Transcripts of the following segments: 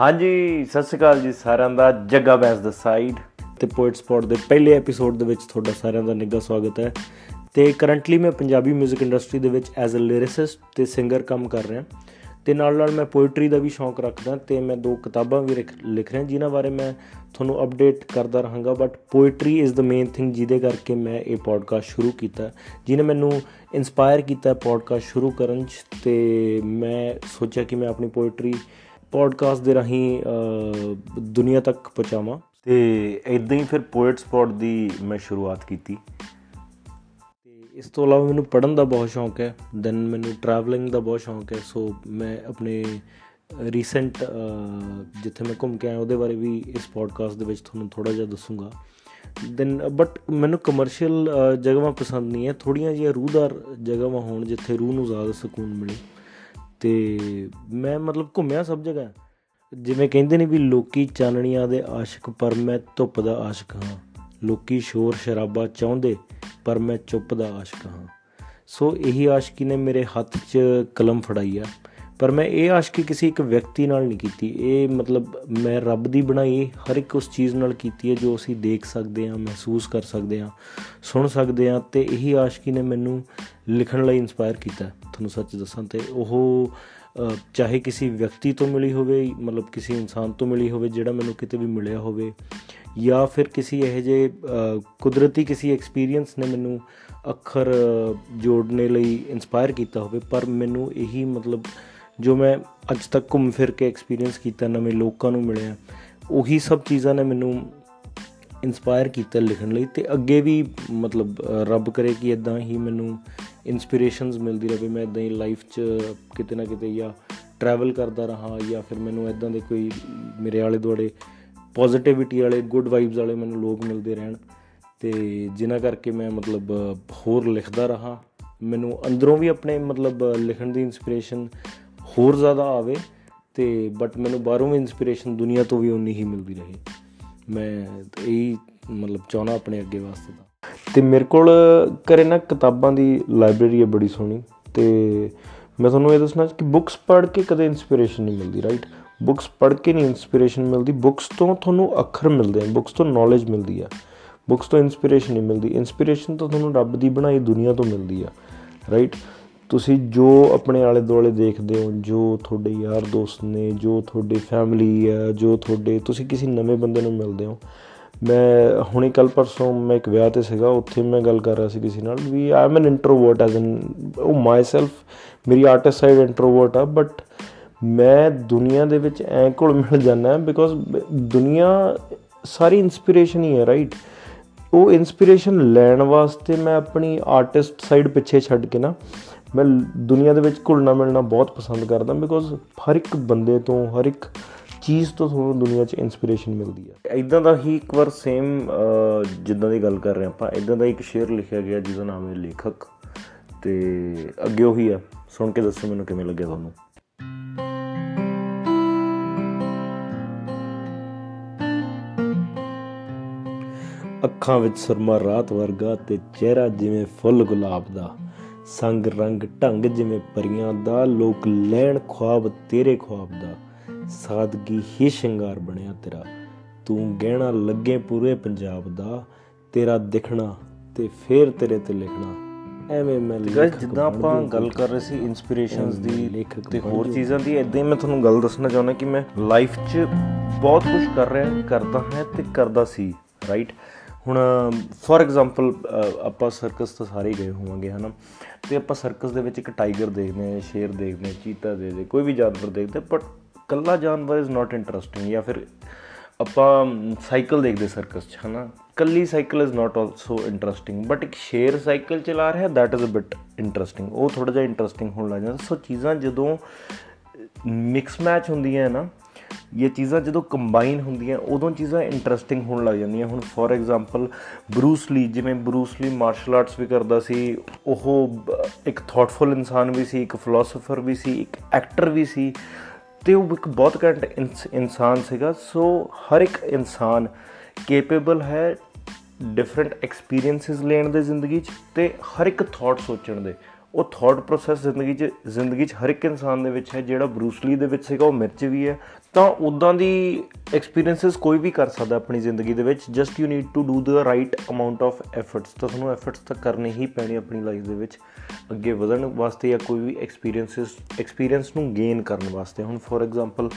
ਹਾਂਜੀ, ਸਤਿ ਸ਼੍ਰੀ ਅਕਾਲ ਜੀ ਸਾਰਿਆਂ ਦਾ, ਜੱਗਾ ਬੈਂਸ ਦਾ ਸਾਈਡ ਤੇ ਪੋਇਟ ਸਪੌਟ ਦੇ ਪਹਿਲੇ ਐਪੀਸੋਡ ਦੇ ਵਿੱਚ ਤੁਹਾਡਾ ਸਾਰਿਆਂ ਦਾ ਨਿੱਘਾ ਸਵਾਗਤ ਹੈ। ਤੇ ਕਰੰਟਲੀ ਮੈਂ ਪੰਜਾਬੀ 뮤직 ਇੰਡਸਟਰੀ ਦੇ ਵਿੱਚ ਐਜ਼ ਅ ਲਿਰਿਸਿਸਟ ਤੇ ਸਿੰਗਰ ਕੰਮ ਕਰ ਰਿਹਾ। ਤੇ ਨਾਲ ਨਾਲ ਮੈਂ ਪੋਇਟਰੀ ਦਾ ਵੀ ਸ਼ੌਂਕ ਰੱਖਦਾ ਤੇ ਮੈਂ ਦੋ ਕਿਤਾਬਾਂ ਵੀ ਲਿਖ ਰਿਹਾ ਜਿਨ੍ਹਾਂ ਬਾਰੇ ਮੈਂ ਤੁਹਾਨੂੰ ਅਪਡੇਟ ਕਰਦਾ ਰਹਾਂਗਾ। But poetry is the main thing ਜਿਹਦੇ ਕਰਕੇ ਮੈਂ ਇਹ ਪੋਡਕਾਸਟ ਸ਼ੁਰੂ ਕੀਤਾ। ਜਿਹਨੇ ਮੈਨੂੰ ਇਨਸਪਾਇਰ ਕੀਤਾ ਪੋਡਕਾਸਟ ਸ਼ੁਰੂ ਕਰਨ 'ਚ ਤੇ ਮੈਂ ਸੋਚਿਆ ਕਿ ਮੈਂ ਆਪਣੀ ਪੋਇਟਰੀ ਪੋਡਕਾਸਟ ਦੇ ਰਾਹੀਂ ਦੁਨੀਆ ਤੱਕ ਪਹੁੰਚਾਵਾਂ। ਤੇ ਇਦਾਂ ਹੀ ਫਿਰ ਪੋਇਟ ਸਪੌਟ ਦੀ ਮੈਂ ਸ਼ੁਰੂਆਤ ਕੀਤੀ। ਤੇ ਇਸ ਤੋਂ ਇਲਾਵਾ ਮੈਨੂੰ ਪੜ੍ਹਨ ਦਾ ਬਹੁਤ ਸ਼ੌਂਕ ਹੈ। ਦੈਨ ਮੈਨੂੰ ਟਰੈਵਲਿੰਗ ਦਾ ਬਹੁਤ ਸ਼ੌਂਕ ਹੈ। ਸੋ ਮੈਂ ਆਪਣੇ ਰੀਸੈਂਟ ਜਿੱਥੇ ਮੈਂ ਘੁੰਮ ਕੇ ਆਇਆ ਉਹਦੇ ਬਾਰੇ ਵੀ ਇਸ ਪੋਡਕਾਸਟ ਦੇ ਵਿੱਚ ਤੁਹਾਨੂੰ ਥੋੜਾ ਜਿਹਾ ਦੱਸੂਗਾ। ਦੈਨ ਬਟ ਮੈਨੂੰ ਕਮਰਸ਼ੀਅਲ ਜਗ੍ਹਾਵਾਂ ਪਸੰਦ ਨਹੀਂ ਹੈ। ਥੋੜੀਆਂ ਜਿਹੀਆਂ ਰੂਹਦਾਰ ਜਗ੍ਹਾਵਾਂ ਹੋਣ ਜਿੱਥੇ ਰੂਹ ਨੂੰ ਜ਼ਿਆਦਾ ਸਕੂਨ ਮਿਲੇ। ਤੇ ਮੈਂ ਮਤਲਬ ਘੁੰਮਿਆ ਸਭ ਜਗ੍ਹਾ। ਜਿਵੇਂ ਕਹਿੰਦੇ ਨੇ ਵੀ ਲੋਕੀ ਚਾਨਣੀਆਂ ਦੇ ਆਸ਼ਿਕ, ਪਰ ਮੈਂ ਧੁੱਪ ਦਾ ਆਸ਼ਿਕ ਹਾਂ। ਲੋਕੀ ਸ਼ੋਰ ਸ਼ਰਾਬਾ ਚਾਹੁੰਦੇ, ਪਰ ਮੈਂ ਚੁੱਪ ਦਾ ਆਸ਼ਿਕ ਹਾਂ। ਸੋ ਇਹੀ ਆਸ਼ਕੀ ਨੇ ਮੇਰੇ ਹੱਥ 'ਚ ਕਲਮ ਫੜਾਈ ਆ। ਪਰ ਮੈਂ ਇਹ ਆਸ਼ਕੀ ਕਿਸੇ ਇੱਕ ਵਿਅਕਤੀ ਨਾਲ ਨਹੀਂ ਕੀਤੀ। ਇਹ ਮਤਲਬ ਮੈਂ ਰੱਬ ਦੀ ਬਣਾਈ ਹਰ ਇੱਕ ਉਸ ਚੀਜ਼ ਨਾਲ ਕੀਤੀ ਹੈ ਜੋ ਅਸੀਂ ਦੇਖ ਸਕਦੇ ਹਾਂ, ਮਹਿਸੂਸ ਕਰ ਸਕਦੇ ਹਾਂ, ਸੁਣ ਸਕਦੇ ਹਾਂ ਤੇ ਇਹੀ ਆਸ਼ਕੀ ਨੇ ਮੈਨੂੰ ਲਿਖਣ ਲਈ ਇਨਸਪਾਇਰ ਕੀਤਾ ਤੁਹਾਨੂੰ ਸੱਚ ਦੱਸਾਂ ਤੇ ਉਹ ਚਾਹੇ ਕਿਸੇ ਵਿਅਕਤੀ ਤੋਂ ਮਿਲੀ ਹੋਵੇ, ਮਤਲਬ ਕਿਸੇ ਇਨਸਾਨ ਤੋਂ ਮਿਲੀ ਹੋਵੇ, ਜਿਹੜਾ ਮੈਨੂੰ ਕਿਤੇ ਵੀ ਮਿਲਿਆ ਹੋਵੇ, ਜਾਂ ਫਿਰ ਕਿਸੇ ਇਹ ਜੇ ਕੁਦਰਤੀ ਕਿਸੇ ਐਕਸਪੀਰੀਅੰਸ ਨੇ ਮੈਨੂੰ ਅੱਖਰ ਜੋੜਨੇ ਲਈ ਇਨਸਪਾਇਰ ਕੀਤਾ ਹੋਵੇ, ਪਰ ਮੈਨੂੰ ਇਹੀ ਮਤਲਬ ਜੋ ਮੈਂ ਅੱਜ ਤੱਕ ਘੁੰਮ ਫਿਰ ਕੇ ਐਕਸਪੀਰੀਅੰਸ ਕੀਤਾ, ਨਵੇਂ ਲੋਕਾਂ ਨੂੰ ਮਿਲਿਆ, ਉਹੀ ਸਭ ਚੀਜ਼ਾਂ ਨੇ ਮੈਨੂੰ ਇਨਸਪਾਇਰ ਕੀਤਾ ਲਿਖਣ ਲਈ ਤੇ ਅੱਗੇ ਵੀ ਮਤਲਬ ਰੱਬ ਕਰੇ ਕਿ ਇਦਾਂ ਹੀ ਮੈਨੂੰ ਇਨਸਪੀਰੇਸ਼ਨਸ ਮਿਲਦੀ ਰਹੇ ਮੈਂ ਇਦਾਂ ਹੀ ਲਾਈਫ 'ਚ ਕਿਤੇ ਨਾ ਕਿਤੇ ਜਾਂ ਟਰੈਵਲ ਕਰਦਾ ਰਹਾ ਜਾਂ ਫਿਰ ਮੈਨੂੰ ਇਦਾਂ ਦੇ ਕੋਈ ਮੇਰੇ ਆਲੇ ਦੁਆਲੇ ਪੋਜ਼ਿਟਿਵਿਟੀ ਵਾਲੇ ਗੁੱਡ ਵਾਈਬਸ ਵਾਲੇ ਮੈਨੂੰ ਲੋਕ ਮਿਲਦੇ ਰਹਿਣ ਤੇ ਜਿਨ੍ਹਾਂ ਕਰਕੇ ਮੈਂ ਮਤਲਬ ਹੋਰ ਲਿਖਦਾ ਰਹਾ। ਮੈਨੂੰ ਅੰਦਰੋਂ ਵੀ ਆਪਣੇ ਮਤਲਬ ਲਿਖਣ ਦੀ ਇਨਸਪੀਰੇਸ਼ਨ ਹੋਰ ਜ਼ਿਆਦਾ ਆਵੇ ਤੇ ਬਟ ਮੈਨੂੰ ਬਾਹਰੋਂ ਵੀ ਇਨਸਪੀਰੇਸ਼ਨ ਦੁਨੀਆ ਤੋਂ ਵੀ ਉਨੀ ਹੀ ਮਿਲਦੀ ਰਹੇ। ਮੈਂ ਇਹ ਮਤਲਬ ਚਾਹਣਾ ਆਪਣੇ ਅੱਗੇ ਵਾਸਤੇ ਦਾ ਤੇ ਮੇਰੇ ਕੋਲ ਕਰੇ ਨਾ ਕਿਤਾਬਾਂ ਦੀ ਲਾਇਬ੍ਰੇਰੀ ਹੈ ਬੜੀ ਸੋਹਣੀ ਤੇ ਮੈਂ ਤੁਹਾਨੂੰ ਇਹ ਦੱਸਣਾ ਕਿ ਬੁੱਕਸ ਪੜ੍ਹ ਕੇ ਕਦੇ ਇਨਸਪੀਰੇਸ਼ਨ ਨਹੀਂ ਮਿਲਦੀ ਰਾਈਟ ਬੁੱਕਸ ਪੜ੍ਹ ਕੇ ਨਹੀਂ ਇਨਸਪੀਰੇਸ਼ਨ ਮਿਲਦੀ, ਬੁੱਕਸ ਤੋਂ ਤੁਹਾਨੂੰ ਅੱਖਰ ਮਿਲਦੇ ਆ, ਬੁੱਕਸ ਤੋਂ ਨੌਲੇਜ ਮਿਲਦੀ ਆ। ਬੁੱਕਸ ਤੋਂ ਇਨਸਪੀਰੇਸ਼ਨ ਨਹੀਂ ਮਿਲਦੀ ਇਨਸਪੀਰੇਸ਼ਨ ਤਾਂ ਤੁਹਾਨੂੰ ਰੱਬ ਦੀ ਬਣਾਈ ਦੁਨੀਆ ਤੋਂ ਮਿਲਦੀ ਆ ਰਾਈਟ ਤੁਸੀਂ ਜੋ ਆਪਣੇ ਆਲੇ ਦੁਆਲੇ ਦੇਖਦੇ ਹੋ, ਜੋ ਤੁਹਾਡੇ ਯਾਰ ਦੋਸਤ ਨੇ, ਜੋ ਤੁਹਾਡੀ ਫੈਮਿਲੀ ਹੈ ਜੋ ਤੁਹਾਡੇ, ਤੁਸੀਂ ਕਿਸੇ ਨਵੇਂ ਬੰਦੇ ਨੂੰ ਮਿਲਦੇ ਹੋ ਮੈਂ ਹੁਣੇ ਕੱਲ ਪਰਸੋਂ ਮੈਂ ਇੱਕ ਵਿਆਹ ਤੇ ਸੀਗਾ, ਉੱਥੇ ਮੈਂ ਗੱਲ ਕਰ ਰਿਹਾ ਸੀ ਕਿਸੇ ਨਾਲ ਵੀ I am an introvert as an ਉਹ ਮਾਈਸੈਲਫ ਮੇਰੀ ਆਰਟਿਸਟ ਸਾਈਡ ਇੰਟਰੋਵਰਟ ਆ ਬਟ ਮੈਂ ਦੁਨੀਆ ਦੇ ਵਿੱਚ ਐ ਕੋਲ ਮਿਲ ਜਾਣਾ ਬਿਕੋਜ਼ ਦੁਨੀਆ ਸਾਰੀ ਇਨਸਪੀਰੇਸ਼ਨ ਹੀ ਹੈ ਰਾਈਟ ਉਹ ਇਨਸਪੀਰੇਸ਼ਨ ਲੈਣ ਵਾਸਤੇ ਮੈਂ ਆਪਣੀ ਆਰਟਿਸਟ ਸਾਈਡ ਪਿੱਛੇ ਛੱਡ ਕੇ ਨਾ, ਮੈਂ ਦੁਨੀਆ ਦੇ ਵਿੱਚ ਘੁਲਣਾ ਮਿਲਣਾ ਬਹੁਤ ਪਸੰਦ ਕਰਦਾ ਬਿਕੋਜ਼ ਹਰ ਇੱਕ ਬੰਦੇ ਤੋਂ, ਹਰ ਇੱਕ ਚੀਜ਼ ਤੋਂ ਤੁਹਾਨੂੰ ਦੁਨੀਆ 'ਚ ਇਨਸਪੀਰੇਸ਼ਨ ਮਿਲਦੀ ਹੈ ਇਦਾਂ ਦਾ ਹੀ ਇੱਕ ਵਾਰ ਸੇਮ ਜਿੱਦਾਂ ਦੀ ਗੱਲ ਕਰ ਰਹੇ ਆਪਾਂ ਇਦਾਂ ਦਾ ਇੱਕ ਸ਼ੇਰ ਲਿਖਿਆ ਗਿਆ ਜਿਹਦਾ ਨਾਮ ਹੈ ਲੇਖਕ। ਤੇ ਅੱਗੇ ਉਹੀ ਆ। ਸੁਣ ਕੇ ਦੱਸੋ ਮੈਨੂੰ ਕਿਵੇਂ ਲੱਗਿਆ ਤੁਹਾਨੂੰ। ਅੱਖਾਂ ਵਿੱਚ ਸਰਮਾ ਰਾਤ ਵਰਗਾ ਤੇ ਚਿਹਰਾ ਜਿਵੇਂ ਫੁੱਲ ਗੁਲਾਬ ਦਾ। ਸੰਗ ਰੰਗ ਢੰਗ ਜਿਵੇਂ ਪਰੀਆਂ ਦਾ। ਲੋਕ ਲੈਣ ਖੁਆਬ ਤੇਰੇ ਖੁਆਬ ਦਾ। ਸਾਦਗੀ ਹੀ ਸ਼ਿੰਗਾਰ ਬਣਿਆ ਤੇਰਾ। ਤੂੰ ਗਹਿਣਾ ਲੱਗੇ ਪੂਰੇ ਪੰਜਾਬ ਦਾ ਤੇਰਾ ਦਿਖਣਾ ਤੇ ਫੇਰ ਤੇਰੇ ਤੇ ਲਿਖਣਾ। ਐਵੇਂ ਮੈਂ ਲਿਖ ਜਿੱਦਾਂ ਆਪਾਂ ਗੱਲ ਕਰ ਰਹੇ ਸੀ ਇਨਸਪੀਰੇਸ਼ਨਸ ਦੀ ਤੇ ਹੋਰ ਚੀਜ਼ਾਂ ਦੀ ਇਦਾਂ ਹੀ ਮੈਂ ਤੁਹਾਨੂੰ ਗੱਲ ਦੱਸਣਾ ਚਾਹੁੰਦਾ ਕਿ ਮੈਂ ਲਾਈਫ 'ਚ ਬਹੁਤ ਕੁਝ ਕਰ ਰਿਹਾ ਕਰਦਾ ਹਾਂ ਤੇ ਕਰਦਾ ਸੀ ਰਾਈਟ ਹੁਣ ਫੋਰ ਐਗਜ਼ਾਮਪਲ ਆਪਾਂ ਸਰਕਸ ਤਾਂ ਸਾਰੇ ਗਏ ਹੋਵਾਂਗੇ ਹਨਾ? ਤੇ ਆਪਾਂ ਸਰਕਸ ਦੇ ਵਿੱਚ ਇੱਕ ਟਾਈਗਰ ਦੇਖਦੇ ਆ ਸ਼ੇਰ ਦੇਖਦੇ ਆ ਚੀਤਾ ਦੇਖਦੇ ਕੋਈ ਵੀ ਜਾਨਵਰ ਦੇਖਦੇ ਬਟ ਕੱਲਾ ਜਾਨਵਰ ਇਜ਼ ਨਾਟ ਇੰਟਰਸਟਿੰਗ ਜਾਂ ਫਿਰ ਆਪਾਂ ਸਾਈਕਲ ਦੇਖਦੇ ਸਰਕਸ 'ਚ, ਹਨਾ? ਕੱਲੀ cycle is not also interesting but ਇੱਕ ਸ਼ੇਰ ਸਾਈਕਲ ਚਲਾ ਰਿਹਾ that is a bit interesting ਉਹ ਥੋੜਾ ਜਿਹਾ ਇੰਟਰਸਟਿੰਗ ਹੋਣ ਲੱਗ ਜਾਂਦਾ। ਸੋ ਚੀਜ਼ਾਂ ਜਦੋਂ ਮਿਕਸ ਮੈਚ ਹੁੰਦੀਆਂ ਨਾ ਇਹ ਚੀਜ਼ਾਂ ਜਦੋਂ ਕੰਬਾਈਨ ਹੁੰਦੀਆਂ, ਉਦੋਂ ਚੀਜ਼ਾਂ ਇੰਟਰਸਟਿੰਗ ਹੋਣ ਲੱਗ ਜਾਂਦੀਆਂ। ਹੁਣ ਫੋਰ ਐਗਜ਼ਾਮਪਲ ਬਰੂਸ ਲੀ ਜਿਵੇਂ ਬਰੂਸ ਲੀ ਮਾਰਸ਼ਲ ਆਰਟਸ ਵੀ ਕਰਦਾ ਸੀ, ਉਹ ਇੱਕ ਥਾਟਫੁਲ ਇਨਸਾਨ ਵੀ ਸੀ, ਇੱਕ ਫਿਲਾਸਫਰ ਵੀ ਸੀ, ਇੱਕ ਐਕਟਰ ਵੀ ਸੀ। ਤੇ ਉਹ ਇੱਕ ਬਹੁਤ ਘੈਂਟ ਇਨਸਾਨ ਸੀਗਾ, ਸੋ ਹਰ ਇੱਕ ਇਨਸਾਨ ਕੈਪੇਬਲ ਹੈ ਡਿਫਰੈਂਟ ਐਕਸਪੀਰੀਐਂਸਸ ਲੈਣ ਦੇ ਜ਼ਿੰਦਗੀ 'ਚ ਤੇ ਹਰ ਇੱਕ ਥਾਟ ਸੋਚਣ ਦੇ। ਉਹ ਥਾਟ ਪ੍ਰੋਸੈਸ ਜ਼ਿੰਦਗੀ 'ਚ ਜ਼ਿੰਦਗੀ 'ਚ ਹਰ ਇੱਕ ਇਨਸਾਨ ਦੇ ਵਿੱਚ ਹੈ, ਜਿਹੜਾ ਬਰੂਸਲੀ ਦੇ ਵਿੱਚ ਸੀਗਾ, ਉਹ ਮਿਰਚ ਵੀ ਹੈ। ਤਾਂ ਉਦਾਂ ਦੀ ਐਕਸਪੀਰੀਐਂਸਸ ਕੋਈ ਵੀ ਕਰ ਸਕਦਾ ਆਪਣੀ ਜ਼ਿੰਦਗੀ ਦੇ ਵਿੱਚ just you need to do the right amount of efforts ਤਾਂ ਤੁਹਾਨੂੰ ਐਫਰਟਸ ਤਾਂ ਕਰਨੇ ਹੀ ਪੈਣੇ ਆਪਣੀ ਲਾਈਫ ਦੇ ਵਿੱਚ, ਅੱਗੇ ਵਧਣ ਵਾਸਤੇ ਜਾਂ ਕੋਈ ਵੀ ਐਕਸਪੀਰੀਐਂਸਸ ਐਕਸਪੀਰੀਐਂਸ ਨੂੰ ਗੇਨ ਕਰਨ ਵਾਸਤੇ। ਹੁਣ for example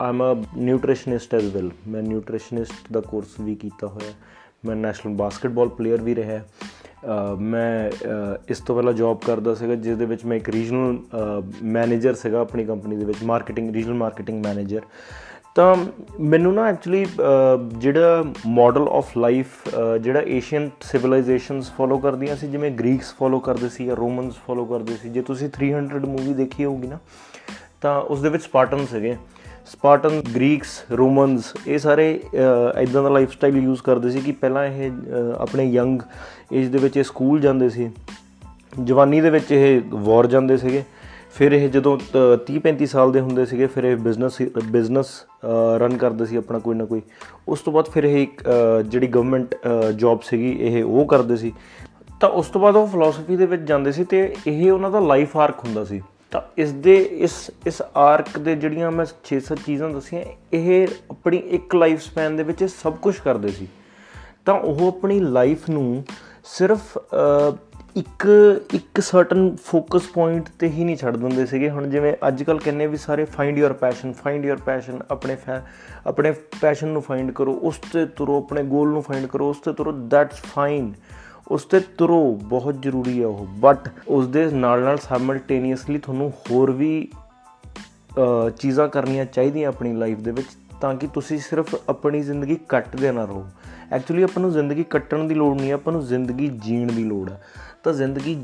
I'm a nutritionist as well ਮੈਂ ਨਿਊਟ੍ਰੀਸ਼ਨਿਸਟ ਦਾ ਕੋਰਸ ਵੀ ਕੀਤਾ ਹੋਇਆ। ਮੈਂ ਨੈਸ਼ਨਲ ਬਾਸਕਟਬਾਲ ਪਲੇਅਰ ਵੀ ਰਿਹਾ। ਮੈਂ ਇਸ ਤੋਂ ਪਹਿਲਾਂ ਜੌਬ ਕਰਦਾ ਸੀਗਾ ਜਿਸ ਦੇ ਵਿੱਚ ਮੈਂ ਇੱਕ ਰੀਜਨਲ ਮੈਨੇਜਰ ਸੀਗਾ ਆਪਣੀ ਕੰਪਨੀ ਦੇ ਵਿੱਚ ਮਾਰਕੀਟਿੰਗ ਰੀਜਨਲ ਮਾਰਕੀਟਿੰਗ ਮੈਨੇਜਰ ਤਾਂ ਮੈਨੂੰ ਨਾ ਐਕਚੁਅਲੀ ਜਿਹੜਾ ਮਾਡਲ ਆਫ ਲਾਈਫ ਜਿਹੜਾ ਏਸ਼ੀਅਨ ਸਿਵਲਾਈਜੇਸ਼ਨਸ ਫੋਲੋ ਕਰਦੀਆਂ ਸੀ, ਜਿਵੇਂ ਗ੍ਰੀਕਸ ਫੋਲੋ ਕਰਦੇ ਸੀ ਜਾਂ ਰੋਮਨਸ ਫੋਲੋ ਕਰਦੇ ਸੀ, ਜੇ ਤੁਸੀਂ 300 ਮੂਵੀ ਦੇਖੀ ਹੋਊਗੀ ਨਾ, ਤਾਂ ਉਸ ਦੇ ਵਿੱਚ ਸਪਾਰਟਨ ਸੀਗੇ। ਸਪਾਰਟਨ, ਗ੍ਰੀਕਸ, ਰੋਮਨਸ, ਇਹ ਸਾਰੇ ਇਦਾਂ ਦਾ ਲਾਈਫ ਸਟਾਈਲ ਯੂਜ਼ ਕਰਦੇ ਸੀ ਕਿ ਪਹਿਲਾਂ ਇਹ ਆਪਣੇ ਯੰਗ ਏਜ ਦੇ ਵਿੱਚ ਇਹ ਸਕੂਲ ਜਾਂਦੇ ਸੀ। ਜਵਾਨੀ ਦੇ ਵਿੱਚ ਇਹ ਵਾਰ ਜਾਂਦੇ ਸੀਗੇ। ਫਿਰ ਇਹ ਜਦੋਂ 30 35 ਸਾਲ ਦੇ ਹੁੰਦੇ ਸੀਗੇ, ਫਿਰ ਇਹ ਬਿਜ਼ਨਸ ਬਿਜ਼ਨਸ ਰਨ ਕਰਦੇ ਸੀ ਆਪਣਾ ਕੋਈ ਨਾ ਕੋਈ। ਉਸ ਤੋਂ ਬਾਅਦ ਫਿਰ ਇਹ ਜਿਹੜੀ ਗਵਰਨਮੈਂਟ ਜੌਬ ਸੀਗੀ, ਇਹ ਉਹ ਕਰਦੇ ਸੀ। ਤਾਂ ਉਸ ਤੋਂ ਬਾਅਦ ਉਹ ਫਿਲਾਸਫੀ ਦੇ ਵਿੱਚ ਜਾਂਦੇ ਸੀ ਤੇ ਇਹ ਉਹਨਾਂ ਦਾ ਲਾਈਫ ਆਰਕ ਹੁੰਦਾ ਸੀ। ਤਾਂ ਇਸ ਦੇ ਇਸ ਇਸ ਆਰਕ ਦੇ ਜਿਹੜੀਆਂ ਮੈਂ 6-7 ਚੀਜ਼ਾਂ ਦੱਸੀਆਂ, ਇਹ ਆਪਣੀ ਇੱਕ ਲਾਈਫ ਸਪੈਨ ਦੇ ਵਿੱਚ ਸਭ ਕੁਝ ਕਰਦੇ ਸੀ। ਤਾਂ ਉਹ ਆਪਣੀ ਲਾਈਫ ਨੂੰ ਸਿਰਫ ਇੱਕ ਇੱਕ ਸਰਟਨ ਫੋਕਸ ਪੁਆਇੰਟ ਤੇ ਹੀ ਨਹੀਂ ਛੱਡ ਦਿੰਦੇ ਸੀਗੇ। ਹੁਣ ਜਿਵੇਂ ਅੱਜ ਕੱਲ ਕਿੰਨੇ ਵੀ ਸਾਰੇ find your passion find your passion ਆਪਣੇ ਆਪਣੇ ਪੈਸ਼ਨ ਨੂੰ ਫਾਈਂਡ ਕਰੋ, ਉਸ ਤੇ ਤੁਰੋ, ਆਪਣੇ ਗੋਲ ਨੂੰ ਫਾਈਂਡ ਕਰੋ, ਉਸ ਤੇ ਤੁਰੋ ਦੈਟਸ ਫਾਈਨ ਉਸ ਤੇ ਤੁਰੋ ਬਹੁਤ ਜ਼ਰੂਰੀ ਹੈ ਉਹ। ਬਟ ਉਸ ਦੇ ਨਾਲ ਨਾਲ ਸਾਈਮਲਟੇਨੀਅਸਲੀ ਤੁਹਾਨੂੰ ਹੋਰ ਵੀ ਚੀਜ਼ਾਂ ਕਰਨੀਆਂ ਚਾਹੀਦੀਆਂ ਆਪਣੀ ਲਾਈਫ ਦੇ ਵਿੱਚ, ਤਾਂ ਕਿ ਤੁਸੀਂ ਸਿਰਫ ਆਪਣੀ ਜ਼ਿੰਦਗੀ ਕੱਟਦੇ ਨਾ ਰਹੋ। ਐਕਚੁਅਲੀ ਆਪਾਂ ਨੂੰ ਜ਼ਿੰਦਗੀ ਕੱਟਣ ਦੀ ਲੋੜ ਨਹੀਂ ਆਪਾਂ ਨੂੰ ਜ਼ਿੰਦਗੀ ਜੀਣ ਦੀ ਲੋੜ ਹੈ ਤਾਂ ਜ਼ਿੰਦਗੀ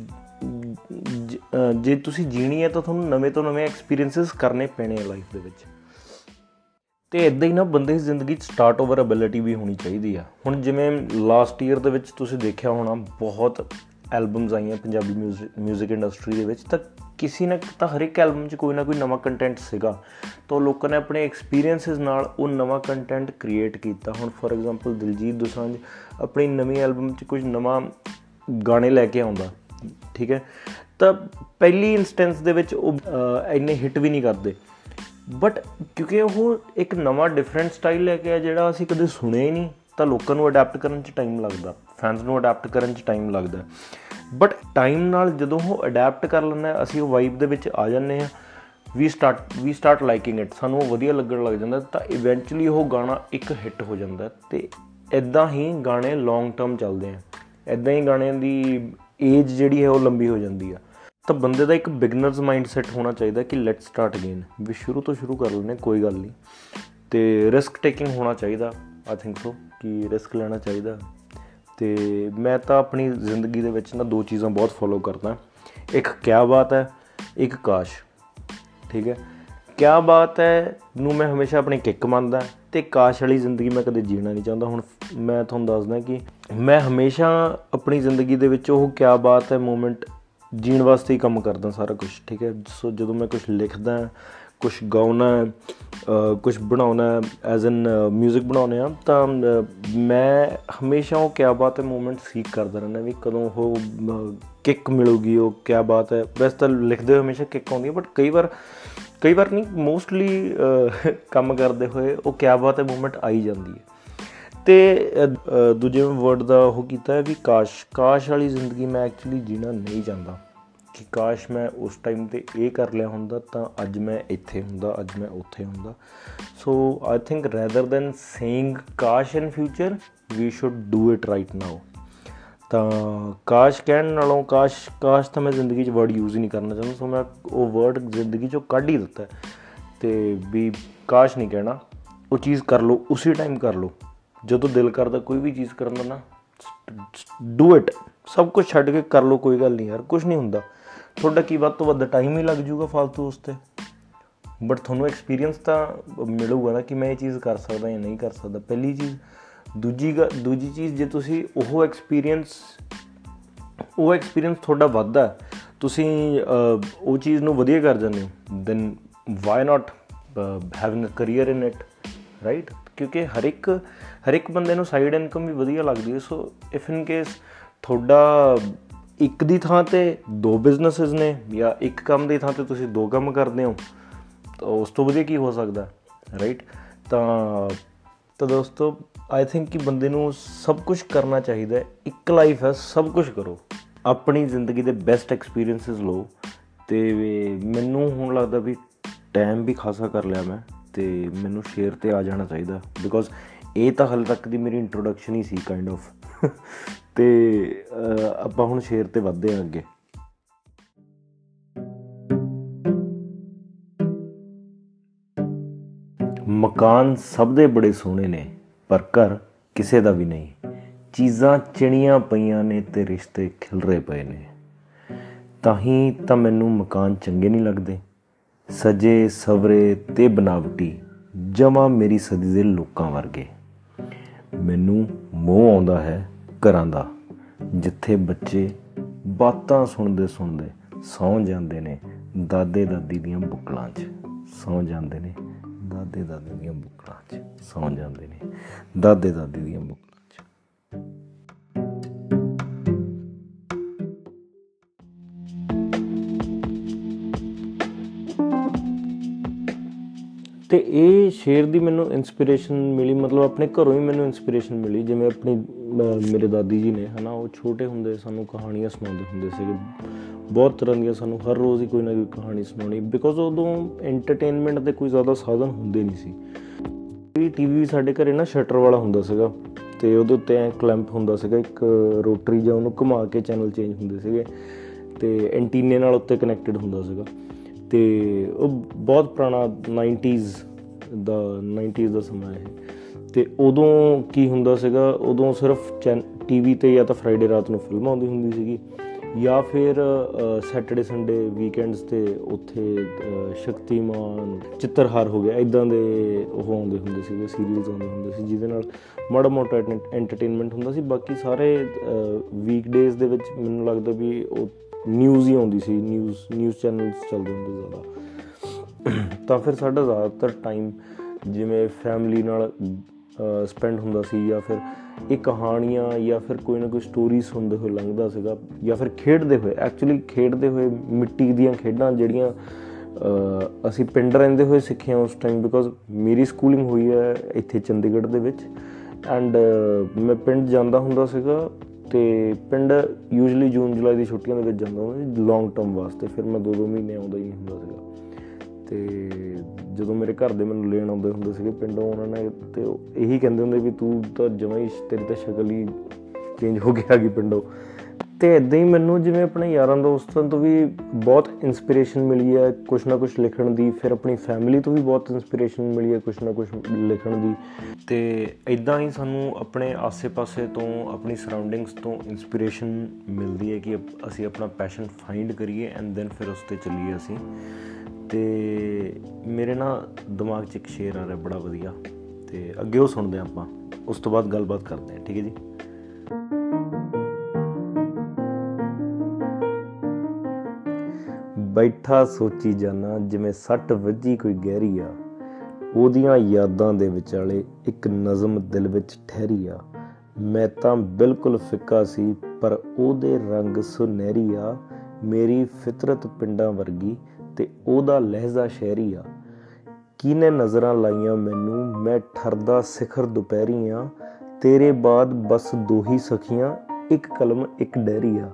ਜੇ ਤੁਸੀਂ ਜੀਣੀ ਹੈ ਤਾਂ ਤੁਹਾਨੂੰ ਨਵੇਂ ਤੋਂ ਨਵੇਂ ਐਕਸਪੀਰੀਐਂਸਸ ਕਰਨੇ ਪੈਣੇ ਆ ਲਾਈਫ ਦੇ ਵਿੱਚ। ਤੇ ਇਦਾਂ ਹੀ ਨਾ ਬੰਦੇ ਦੀ ਜ਼ਿੰਦਗੀ 'ਚ ਸਟਾਰਟ ਓਵਰ ਐਬਿਲਿਟੀ ਵੀ ਹੋਣੀ ਚਾਹੀਦੀ ਆ। ਹੁਣ ਜਿਵੇਂ ਲਾਸਟ ਈਅਰ ਦੇ ਵਿੱਚ ਤੁਸੀਂ ਦੇਖਿਆ ਹੋਣਾ, ਬਹੁਤ ਐਲਬਮਸ ਆਈਆਂ ਪੰਜਾਬੀ 뮤직 ਇੰਡਸਟਰੀ ਦੇ ਵਿੱਚ, ਤਾਂ ਕਿਸੇ ਨਾ ਤਾਂ ਹਰ ਇੱਕ ਐਲਬਮ 'ਚ ਕੋਈ ਨਾ ਕੋਈ ਨਵਾਂ ਕੰਟੈਂਟ ਸੀਗਾ। ਤਾਂ ਲੋਕਾਂ ਨੇ ਆਪਣੇ ਐਕਸਪੀਰੀਐਂਸਸ ਨਾਲ ਉਹ ਨਵਾਂ ਕੰਟੈਂਟ ਕ੍ਰੀਏਟ ਕੀਤਾ। ਹੁਣ ਫੋਰ ਐਗਜ਼ਾਮਪਲ ਦਿਲਜੀਤ ਦੋਸਾਂਝ ਆਪਣੀ ਨਵੀਂ ਐਲਬਮ 'ਚ ਕੁਝ ਨਵਾਂ ਗਾਣੇ ਲੈ ਕੇ ਆਉਂਦਾ, ਠੀਕ ਹੈ? ਤਾਂ ਪਹਿਲੀ ਇਨਸਟੈਂਸ ਦੇ ਵਿੱਚ ਉਹ ਇੰਨੇ ਹਿੱਟ ਵੀ ਨਹੀਂ ਕਰਦੇ। ਬਟ ਕਿਉਂਕਿ ਉਹ ਇੱਕ ਨਵਾਂ ਡਿਫਰੈਂਟ ਸਟਾਈਲ ਲੈ ਕੇ ਆ, ਜਿਹੜਾ ਅਸੀਂ ਕਦੇ ਸੁਣਿਆ ਹੀ ਨਹੀਂ, ਤਾਂ ਲੋਕਾਂ ਨੂੰ ਅਡਾਪਟ ਕਰਨ 'ਚ ਟਾਈਮ ਲੱਗਦਾ ਫੈਨਸ ਨੂੰ ਅਡਾਪਟ ਕਰਨ 'ਚ ਟਾਈਮ ਲੱਗਦਾ। ਬਟ ਟਾਈਮ ਨਾਲ ਜਦੋਂ ਉਹ ਅਡਾਪਟ ਕਰ ਲੈਂਦਾ, ਅਸੀਂ ਉਹ ਵਾਈਬ ਦੇ ਵਿੱਚ ਆ ਜਾਂਦੇ ਆ we start we start liking it ਸਾਨੂੰ ਉਹ ਵਧੀਆ ਲੱਗਣ ਲੱਗ ਜਾਂਦਾ, ਤਾਂ ਇਵੈਂਚੁਅਲੀ ਉਹ ਗਾਣਾ ਇੱਕ ਹਿੱਟ ਹੋ ਜਾਂਦਾ ਤੇ ਇਦਾਂ ਹੀ ਗਾਣੇ ਲੌਂਗ ਟਰਮ ਚੱਲਦੇ ਆ। ਇਦਾਂ ਹੀ ਗਾਣਿਆਂ ਦੀ ਏਜ ਜਿਹੜੀ ਹੈ, ਉਹ ਲੰਬੀ ਹੋ ਜਾਂਦੀ ਆ। ਤਾਂ ਬੰਦੇ ਦਾ ਇੱਕ ਬਿਗਨਰਸ ਮਾਈਂਡਸੈਟ ਹੋਣਾ ਚਾਹੀਦਾ ਕਿ ਲੈਟਸ ਸਟਾਰਟ ਅਗੇਨ ਵੀ ਸ਼ੁਰੂ ਤੋਂ ਸ਼ੁਰੂ ਕਰ ਲੈਣੇ ਕੋਈ ਗੱਲ ਨਹੀਂ। ਤੇ ਰਿਸਕ ਟੇਕਿੰਗ ਹੋਣਾ ਚਾਹੀਦਾ ਆਈ ਥਿੰਕ ਸੋ ਕਿ ਰਿਸਕ ਲੈਣਾ ਚਾਹੀਦਾ। ਤੇ ਮੈਂ ਤਾਂ ਆਪਣੀ ਜ਼ਿੰਦਗੀ ਦੇ ਵਿੱਚ ਨਾ ਦੋ ਚੀਜ਼ਾਂ ਬਹੁਤ ਫੋਲੋ ਕਰਦਾ। ਇੱਕ ਕਿਆ ਬਾਤ ਹੈ, ਇੱਕ ਕਾਸ਼। ਠੀਕ ਹੈ? ਕਿਆ ਬਾਤ ਹੈ ਨੂੰ ਮੈਂ ਹਮੇਸ਼ਾ ਆਪਣੀ ਕਿੱਕ ਮੰਨਦਾ, ਤੇ ਕਾਸ਼ ਵਾਲੀ ਜ਼ਿੰਦਗੀ ਮੈਂ ਕਦੇ ਜੀਣਾ ਨਹੀਂ ਚਾਹੁੰਦਾ। ਹੁਣ ਮੈਂ ਤੁਹਾਨੂੰ ਦੱਸਦਾ ਕਿ ਮੈਂ ਹਮੇਸ਼ਾ ਆਪਣੀ ਜ਼ਿੰਦਗੀ ਦੇ ਵਿੱਚ ਉਹ ਕਿਆ ਬਾਤ ਹੈ ਮੂਮੈਂਟ ਜੀਣ ਵਾਸਤੇ ਹੀ ਕੰਮ ਕਰਦਾ ਸਾਰਾ ਕੁਝ ਠੀਕ ਹੈ? ਸੋ ਜਦੋਂ ਮੈਂ ਕੁਝ ਲਿਖਦਾ ਕੁਝ ਗਾਉਣਾ ਕੁਝ ਬਣਾਉਣਾ ਐਜ਼ ਐਨ 뮤직 ਬਣਾਉਣੇ ਆ ਤਾਂ ਮੈਂ ਹਮੇਸ਼ਾ ਉਹ ਕਿਆ ਬਾਤ ਹੈ ਮੂਮੈਂਟ ਸੀਕ ਕਰਦਾ ਰਹਿੰਦਾ ਵੀ ਕਦੋਂ ਉਹ ਕਿੱਕ ਮਿਲੂਗੀ, ਉਹ ਕਿਆ ਬਾਤ ਹੈ। ਵੈਸੇ ਤਾਂ ਲਿਖਦੇ ਹਮੇਸ਼ਾ ਕਿੱਕ ਆਉਂਦੀ ਹੈ ਬਟ ਕਈ ਵਾਰ ਕਈ ਵਾਰ ਨਹੀਂ ਮੋਸਟਲੀ ਕੰਮ ਕਰਦੇ ਹੋਏ ਉਹ ਕਿਆ ਬਾਤ ਹੈ ਮੂਮੈਂਟ ਆਈ ਜਾਂਦੀ ਹੈ। ਤੇ ਦੂਜੇ ਵਰਡ ਦਾ ਉਹ ਕੀਤਾ ਹੈ ਵੀ ਕਾਸ਼ ਕਾਸ਼ ਵਾਲੀ ਜ਼ਿੰਦਗੀ ਮੈਂ ਐਕਚੁਅਲੀ ਜੀਣਾ ਨਹੀਂ ਚਾਹੁੰਦਾ। ਕਿ ਕਾਸ਼ ਮੈਂ ਉਸ ਟਾਈਮ ਤੇ ਇਹ ਕਰ ਲਿਆ ਹੁੰਦਾ ਤਾਂ ਅੱਜ ਮੈਂ ਇੱਥੇ ਹੁੰਦਾ, ਅੱਜ ਮੈਂ ਉੱਥੇ ਹੁੰਦਾ। So I think rather than saying ਕਾਸ਼ in future we should do it right now ਤਾਂ ਕਾਸ਼ ਕਹਿਣ ਨਾਲੋਂ ਕਾਸ਼ ਕਾਸ਼ ਤਾਂ ਮੈਂ ਜ਼ਿੰਦਗੀ 'ਚ ਵਰਡ ਯੂਜ਼ ਹੀ ਨਹੀਂ ਕਰਨਾ ਚਾਹੁੰਦਾ। ਸੋ ਮੈਂ ਉਹ ਵਰਡ ਜ਼ਿੰਦਗੀ 'ਚੋਂ ਕੱਢ ਹੀ ਦਿੱਤਾ ਤੇ ਵੀ ਕਾਸ਼ ਨਹੀਂ ਕਹਿਣਾ, ਉਹ ਚੀਜ਼ ਕਰ ਲਓ, ਉਸੇ ਟਾਈਮ ਕਰ ਲਓ। ਜਦੋਂ ਦਿਲ ਕਰਦਾ ਕੋਈ ਵੀ ਚੀਜ਼ ਕਰਨ ਦਾ ਨਾ ਡੂ ਇਟ ਸਭ ਕੁਝ ਛੱਡ ਕੇ ਕਰ ਲਓ, ਕੋਈ ਗੱਲ ਨਹੀਂ ਯਾਰ ਕੁਝ ਨਹੀਂ ਹੁੰਦਾ। ਤੁਹਾਡਾ ਕੀ ਵੱਧ ਤੋਂ ਵੱਧ ਟਾਈਮ ਹੀ ਲੱਗ ਜਾਊਗਾ ਫालतू ਉਸ ਤੇ ਬਟ ਤੁਹਾਨੂੰ ਐਕਸਪੀਰੀਅੰਸ ਤਾਂ ਮਿਲੂਗਾ ਨਾ ਕਿ ਮੈਂ ਇਹ ਚੀਜ਼ ਕਰ ਸਕਦਾ ਜਾਂ ਨਹੀਂ ਕਰ ਸਕਦਾ। ਪਹਿਲੀ ਚੀਜ਼, ਦੂਜੀ ਦੂਜੀ ਚੀਜ਼, ਜੇ ਤੁਸੀਂ ਉਹ ਐਕਸਪੀਰੀਅੰਸ ਉਹ ਐਕਸਪੀਰੀਅੰਸ ਤੁਹਾਡਾ ਵੱਧਦਾ ਤੁਸੀਂ ਉਹ ਚੀਜ਼ ਨੂੰ ਵਧੀਆ ਕਰ ਜਾਂਦੇ ਹੋ then why not having a career in it right ਕਿਉਂਕਿ ਹਰ ਇੱਕ ਹਰ ਇੱਕ ਬੰਦੇ ਨੂੰ ਸਾਈਡ ਇਨਕਮ ਵੀ ਵਧੀਆ ਲੱਗਦੀ ਹੈ ਸੋ ਇਫ ਇਨ ਕੇਸ ਤੁਹਾਡਾ ਇੱਕ ਦੀ ਥਾਂ ਤੇ ਦੋ ਬਿਜ਼ਨੈਸਸ ਨੇ ਜਾਂ ਇੱਕ ਕੰਮ ਦੀ ਥਾਂ ਤੇ ਤੁਸੀਂ ਦੋ ਕੰਮ ਕਰਦੇ ਹੋ, ਤਾਂ ਉਸ ਤੋਂ ਵਧੀਆ ਕੀ ਹੋ ਸਕਦਾ ਰਾਈਟ ਤਾਂ ਤਾਂ ਦੋਸਤੋ ਆਈ ਥਿੰਕ ਕਿ ਬੰਦੇ ਨੂੰ ਸਭ ਕੁਝ ਕਰਨਾ ਚਾਹੀਦਾ ਹੈ, ਇੱਕ ਲਾਈਫ ਹੈ, ਸਭ ਕੁਝ ਕਰੋ, ਆਪਣੀ ਜ਼ਿੰਦਗੀ ਦੇ ਬੈਸਟ ਐਕਸਪੀਰੀਐਂਸਸ ਲਓ, ਤੇ ਮੈਨੂੰ ਹੁਣ ਲੱਗਦਾ ਵੀ ਟਾਈਮ ਵੀ ਖਾਸਾ ਕਰ ਲਿਆ ਮੈਂ, ਤੇ ਮੈਨੂੰ ਸ਼ੇਅਰ ਤੇ ਆ ਜਾਣਾ ਚਾਹੀਦਾ ਬਿਕੋਜ਼ ਇਹ ਤਾਂ ਹਲ ਤੱਕ ਦੀ ਮੇਰੀ ਇੰਟਰੋਡਕਸ਼ਨ ਹੀ ਸੀ ਕਾਈਂਡ ਆਫ ਤੇ ਆਪਾਂ ਹੁਣ ਸ਼ੇਅਰ ਤੇ ਵਧਦੇ ਹਾਂ ਅੱਗੇ। ਮਕਾਨ ਸਭ ਦੇ ਬੜੇ ਸੋਹਣੇ ਨੇ, ਪਰ ਘਰ ਕਿਸੇ ਦਾ ਵੀ ਨਹੀਂ। ਚੀਜ਼ਾਂ ਚਿਣੀਆਂ ਪਈਆਂ ਨੇ ਤੇ ਰਿਸ਼ਤੇ ਖਿਲਰੇ ਪਏ ਨੇ। ਤਾਂ ਹੀ ਤਾਂ ਮੈਨੂੰ ਮਕਾਨ ਚੰਗੇ ਨਹੀਂ ਲੱਗਦੇ। ਸਜੇ, ਸਵਰੇ ਤੇ ਬਨਾਵਟੀ ਜਮਾ ਮੇਰੀ ਸਦੀ ਦੇ ਲੋਕਾਂ ਵਰਗੇ। ਮੈਨੂੰ ਮੋਹ ਆਉਂਦਾ ਹੈ ਘਰਾਂ ਦਾ, ਜਿੱਥੇ ਬੱਚੇ ਬਾਤਾਂ ਸੁਣਦੇ ਸੁਣਦੇ ਸੌਂ ਜਾਂਦੇ ਨੇ ਦਾਦੇ ਦਾਦੀ ਦੀਆਂ ਬੁੱਕਲਾਂ 'ਚ। ਸੌਂ ਜਾਂਦੇ ਨੇ ਦਾਦੇ ਦਾਦੀ ਦੀਆਂ ਬੁੱਕਲਾਂ 'ਚ, ਸੌਂ ਜਾਂਦੇ ਨੇ ਦਾਦੇ ਦਾਦੀ ਦੀਆਂ ਬੁੱਕਲਾਂ 'ਚ। ਤੇ ਇਹ ਸ਼ੇਰ ਦੀ ਮੈਨੂੰ ਇਨਸਪੀਰੇਸ਼ਨ ਮਿਲੀ, ਮਤਲਬ ਆਪਣੇ ਘਰੋਂ ਹੀ ਮੈਨੂੰ ਇਨਸਪੀਰੇਸ਼ਨ ਮਿਲੀ, ਜਿਵੇਂ ਆਪਣੀ ਮੇਰੇ ਦਾਦੀ ਜੀ ਨੇ, ਹਨਾ, ਉਹ ਛੋਟੇ ਹੁੰਦੇ ਸਾਨੂੰ ਕਹਾਣੀਆਂ ਸੁਣਾਉਂਦੇ ਹੁੰਦੇ ਸੀਗੇ। ਬਹੁਤ ਤਰ੍ਹਾਂ ਦੀਆਂ ਸਾਨੂੰ ਹਰ ਰੋਜ਼ ਹੀ ਕੋਈ ਨਾ ਕੋਈ ਕਹਾਣੀ ਸੁਣਾਉਣੀ ਬਿਕੋਜ਼ ਉਦੋਂ ਐਂਟਰਟੇਨਮੈਂਟ ਦੇ ਕੋਈ ਜ਼ਿਆਦਾ ਸਾਧਨ ਹੁੰਦੇ ਨਹੀਂ ਸੀ। ਵੀ ਟੀਵੀ ਸਾਡੇ ਘਰੇ ਨਾ ਸ਼ਟਰ ਵਾਲਾ ਹੁੰਦਾ ਸੀਗਾ, ਤੇ ਉਹਦੇ ਉੱਤੇ ਐ ਕਲੈਂਪ ਹੁੰਦਾ ਸੀਗਾ, ਇੱਕ ਰੋਟਰੀ ਜਾਂ ਉਹਨੂੰ ਘੁਮਾ ਕੇ ਚੈਨਲ ਚੇਂਜ ਹੁੰਦੇ ਸੀਗੇ, ਤੇ ਐਂਟੀਨੇ ਨਾਲ ਉੱਤੇ ਕਨੈਕਟਡ ਹੁੰਦਾ ਸੀਗਾ। ਤੇ ਉਹ ਬਹੁਤ ਪੁਰਾਣਾ 90s ਦਾ 90s ਦਾ ਸਮਾਂ ਹੈ ਤੇ ਉਦੋਂ ਕੀ ਹੁੰਦਾ ਸੀਗਾ? ਉਦੋਂ ਸਿਰਫ ਟੀਵੀ ਤੇ ਜਾਂ ਤਾਂ ਫਰਾਈਡੇ ਰਾਤ ਨੂੰ ਫਿਲਮ ਆਉਂਦੀ ਹੁੰਦੀ ਸੀਗੀ, ਜਾਂ ਫਿਰ ਸੈਟਰਡੇ ਸੰਡੇ ਵੀਕਐਂਡਸ ਤੇ ਉੱਥੇ ਸ਼ਕਤੀਮਾਨ ਚਿੱਤਰਹਾਰ ਹੋ ਗਿਆ। ਇਦਾਂ ਦੇ ਉਹ ਆਉਂਦੇ ਹੁੰਦੇ ਸੀਗੇ ਸੀਰੀਅਲਸ ਆਉਂਦੇ ਹੁੰਦੇ ਸੀ, ਜਿਹਦੇ ਨਾਲ ਮਾੜਾ ਮੋਟਾ ਐਂਟਰਟੇਨਮੈਂਟ ਹੁੰਦਾ ਸੀ। ਬਾਕੀ ਸਾਰੇ ਵੀਕਡੇਜ਼ ਦੇ ਵਿੱਚ ਮੈਨੂੰ ਲੱਗਦਾ ਵੀ ਉਹ ਨਿਊਜ਼ ਹੀ ਆਉਂਦੀ ਸੀ ਨਿਊਜ਼ ਨਿਊਜ਼ ਚੈਨਲਸ ਚੱਲਦੇ ਹੁੰਦੇ ਜ਼ਿਆਦਾ। ਤਾਂ ਫਿਰ ਸਾਡਾ ਜ਼ਿਆਦਾਤਰ ਟਾਈਮ ਜਿਵੇਂ ਫੈਮਿਲੀ ਨਾਲ ਸਪੈਂਡ ਹੁੰਦਾ ਸੀ ਜਾਂ ਫਿਰ ਇਹ ਕਹਾਣੀਆਂ ਜਾਂ ਫਿਰ ਕੋਈ ਨਾ ਕੋਈ ਸਟੋਰੀ ਸੁਣਦੇ ਹੋਏ ਲੰਘਦਾ ਸੀਗਾ ਜਾਂ ਫਿਰ ਖੇਡਦੇ ਹੋਏ ਐਕਚੁਅਲੀ ਖੇਡਦੇ ਹੋਏ ਮਿੱਟੀ ਦੀਆਂ ਖੇਡਾਂ ਜਿਹੜੀਆਂ ਅਸੀਂ ਪਿੰਡ ਰਹਿੰਦੇ ਹੋਏ ਸਿੱਖੀਆਂ ਉਸ ਟਾਈਮ ਬਿਕੋਜ਼ ਮੇਰੀ ਸਕੂਲਿੰਗ ਹੋਈ ਹੈ ਇੱਥੇ ਚੰਡੀਗੜ੍ਹ ਦੇ ਵਿੱਚ। ਐਂਡ ਮੈਂ ਪਿੰਡ ਜਾਂਦਾ ਹੁੰਦਾ ਸੀਗਾ ਤੇ ਪਿੰਡ ਯੂਜੂਲੀ ਜੂਨ, ਜੁਲਾਈ ਦੀ ਛੁੱਟੀਆਂ ਦੇ ਵਿੱਚ ਜਾਂਦਾ ਹੁੰਦਾ ਲੌਂਗ ਟਰਮ ਵਾਸਤੇ। ਫਿਰ ਮੈਂ 2-2 ਮਹੀਨੇ ਆਉਂਦਾ ਹੀ ਨਹੀਂ ਹੁੰਦਾ ਸੀਗਾ। ਤੇ ਜਦੋਂ ਮੇਰੇ ਘਰ ਦੇ ਮੈਨੂੰ ਲੈਣ ਆਉਂਦੇ ਹੁੰਦੇ ਸੀਗੇ ਪਿੰਡੋਂ, ਉਹਨਾਂ ਨੇ ਤੇ ਇਹੀ ਕਹਿੰਦੇ ਹੁੰਦੇ ਵੀ ਤੂੰ ਤਾਂ ਜਮਾਂ ਹੀ ਤੇਰੀ ਤਾਂ ਸ਼ਕਲ ਹੀ ਚੇਂਜ ਹੋ ਗਿਆ ਗਈ ਪਿੰਡੋਂ। ਤੇ ਇਦਾਂ ਹੀ ਮੈਨੂੰ ਜਿਵੇਂ ਆਪਣੇ ਯਾਰਾਂ ਦੋਸਤਾਂ ਤੋਂ ਵੀ ਬਹੁਤ ਇਨਸਪੀਰੇਸ਼ਨ ਮਿਲੀ ਹੈ ਕੁਛ ਨਾ ਕੁਛ ਲਿਖਣ ਦੀ, ਫਿਰ ਆਪਣੀ ਫੈਮਿਲੀ ਤੋਂ ਵੀ ਬਹੁਤ ਇਨਸਪੀਰੇਸ਼ਨ ਮਿਲੀ ਹੈ ਕੁਛ ਨਾ ਕੁਛ ਲਿਖਣ ਦੀ। ਤੇ ਇਦਾਂ ਹੀ ਸਾਨੂੰ ਆਪਣੇ ਆਸੇ-ਪਾਸੇ ਤੋਂ, ਆਪਣੀ ਸਰਾਊਂਡਿੰਗਸ ਤੋਂ ਇਨਸਪੀਰੇਸ਼ਨ ਮਿਲਦੀ ਹੈ ਕਿ ਅਸੀਂ ਆਪਣਾ ਪੈਸ਼ਨ ਫਾਈਂਡ ਕਰੀਏ ਐਂਡ ਦੈਨ ਫਿਰ ਉਸ ਤੇ ਚੱਲੀਏ ਅਸੀਂ। ਤੇ ਮੇਰੇ ਨਾ ਦਿਮਾਗ 'ਚ ਇੱਕ ਸ਼ੇਰ ਆ ਰਿਹਾ ਬੜਾ ਵਧੀਆ ਤੇ ਅੱਗੇ ਉਹ ਸੁਣਦੇ ਆਪਾਂ, ਉਸ ਤੋਂ ਬਾਅਦ ਗੱਲਬਾਤ ਕਰਦੇ ਹਾਂ, ਠੀਕ ਹੈ ਜੀ? ਬੈਠਾ ਸੋਚੀ ਜਾਣਾ ਜਿਵੇਂ ਸੱਟ ਵੱਜੀ ਕੋਈ ਗਹਿਰੀ ਆ। ਉਹਦੀਆਂ ਯਾਦਾਂ ਦੇ ਵਿਚਾਲੇ ਇੱਕ ਨਜ਼ਮ ਦਿਲ ਵਿੱਚ ਠਹਿਰੀ ਆ। ਮੈਂ ਤਾਂ ਬਿਲਕੁਲ ਫਿੱਕਾ ਸੀ, ਪਰ ਉਹਦੇ ਰੰਗ ਸੁਨਹਿਰੀ ਆ। ਮੇਰੀ ਫਿਤਰਤ ਪਿੰਡਾਂ ਵਰਗੀ ਤੇ ਉਹਦਾ ਲਹਿਜ਼ਾ ਸ਼ਹਿਰੀ ਆ। ਕਿਨੇ ਨਜ਼ਰਾਂ ਲਾਈਆਂ ਮੈਨੂੰ? ਮੈਂ ਠਰਦਾ ਸਿਖਰ ਦੁਪਹਿਰੀਆਂ ਤੇਰੇ ਬਾਅਦ ਬਸ ਦੋ ਹੀ ਸਖੀਆਂ, ਇੱਕ ਕਲਮ, ਇੱਕ ਡੈਰੀ ਆ।